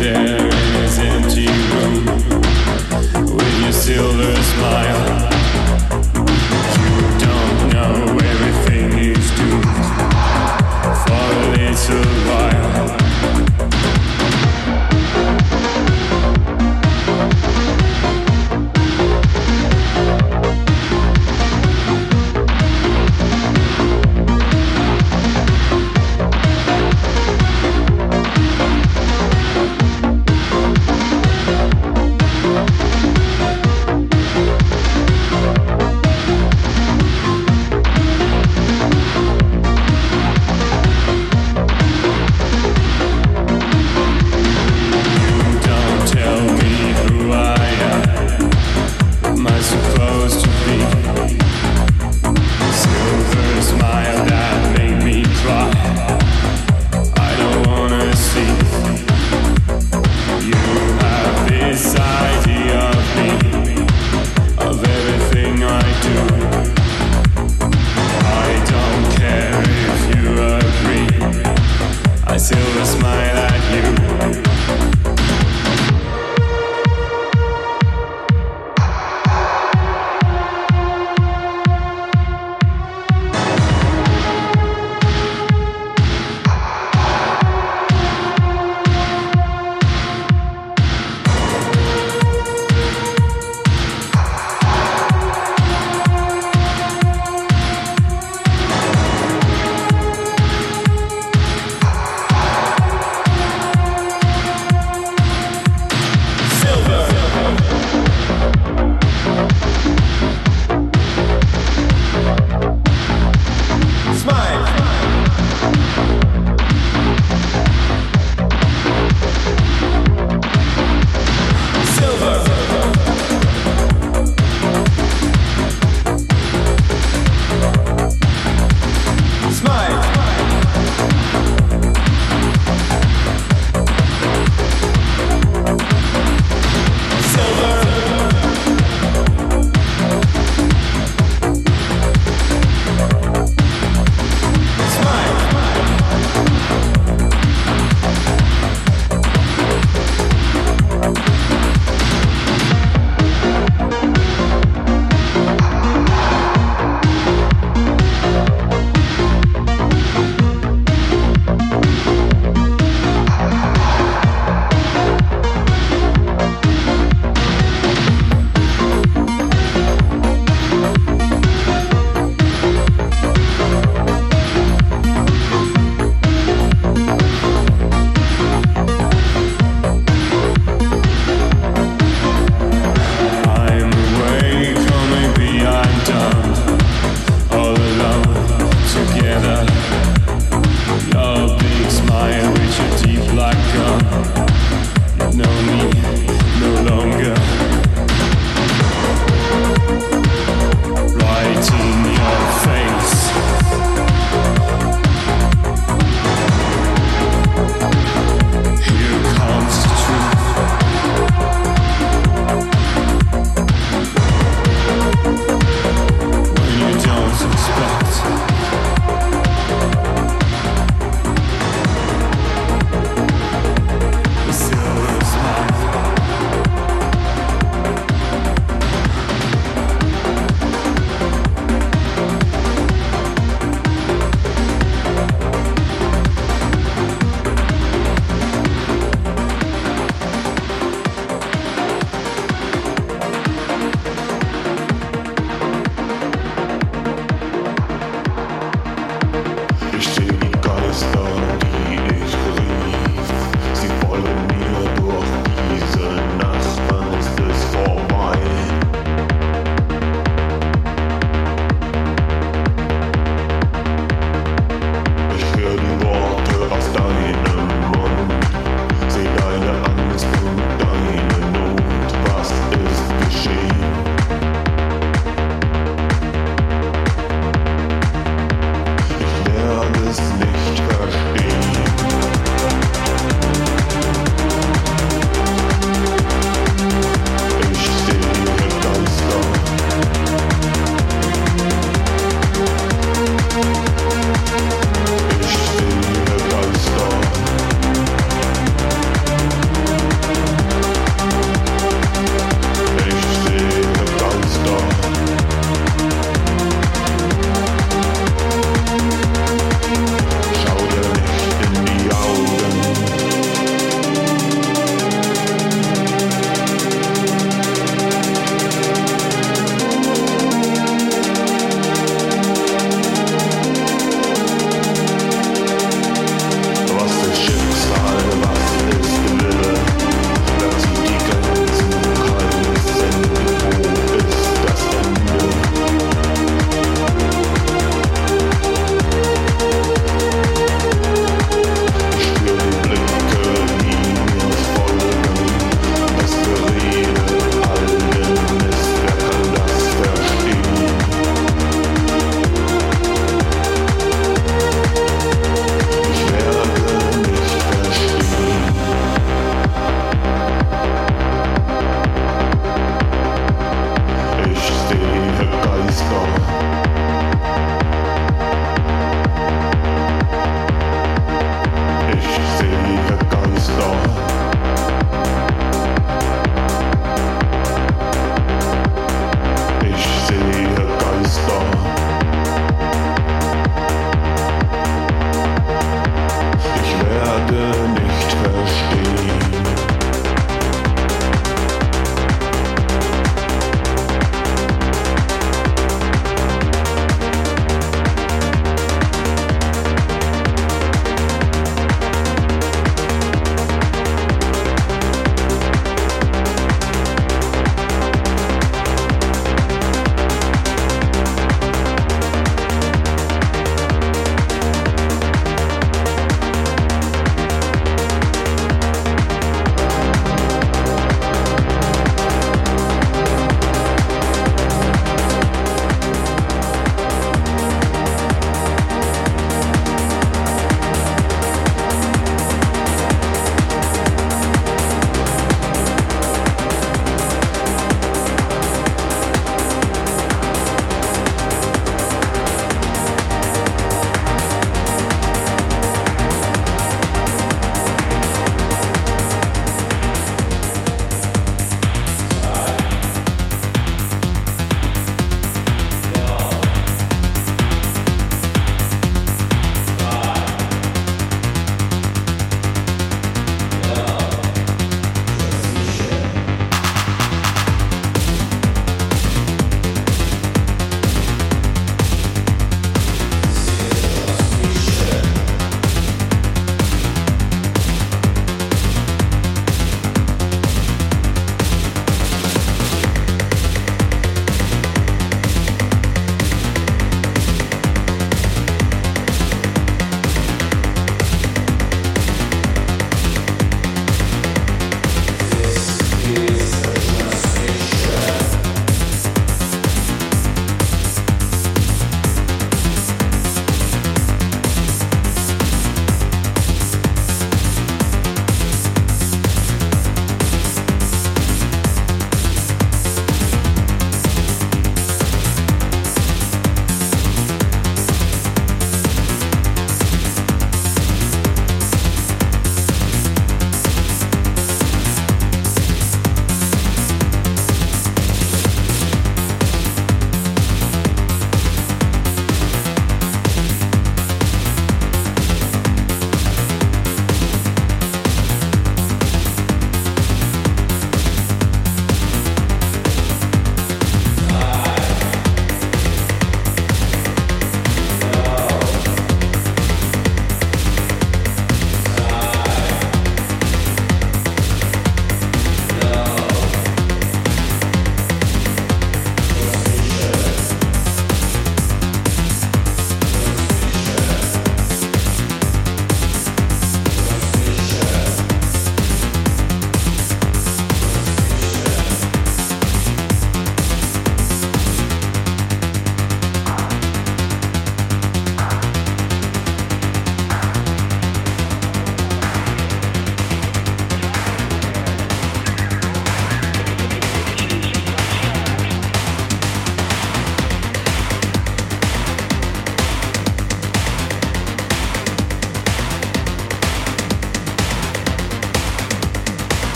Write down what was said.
Yeah.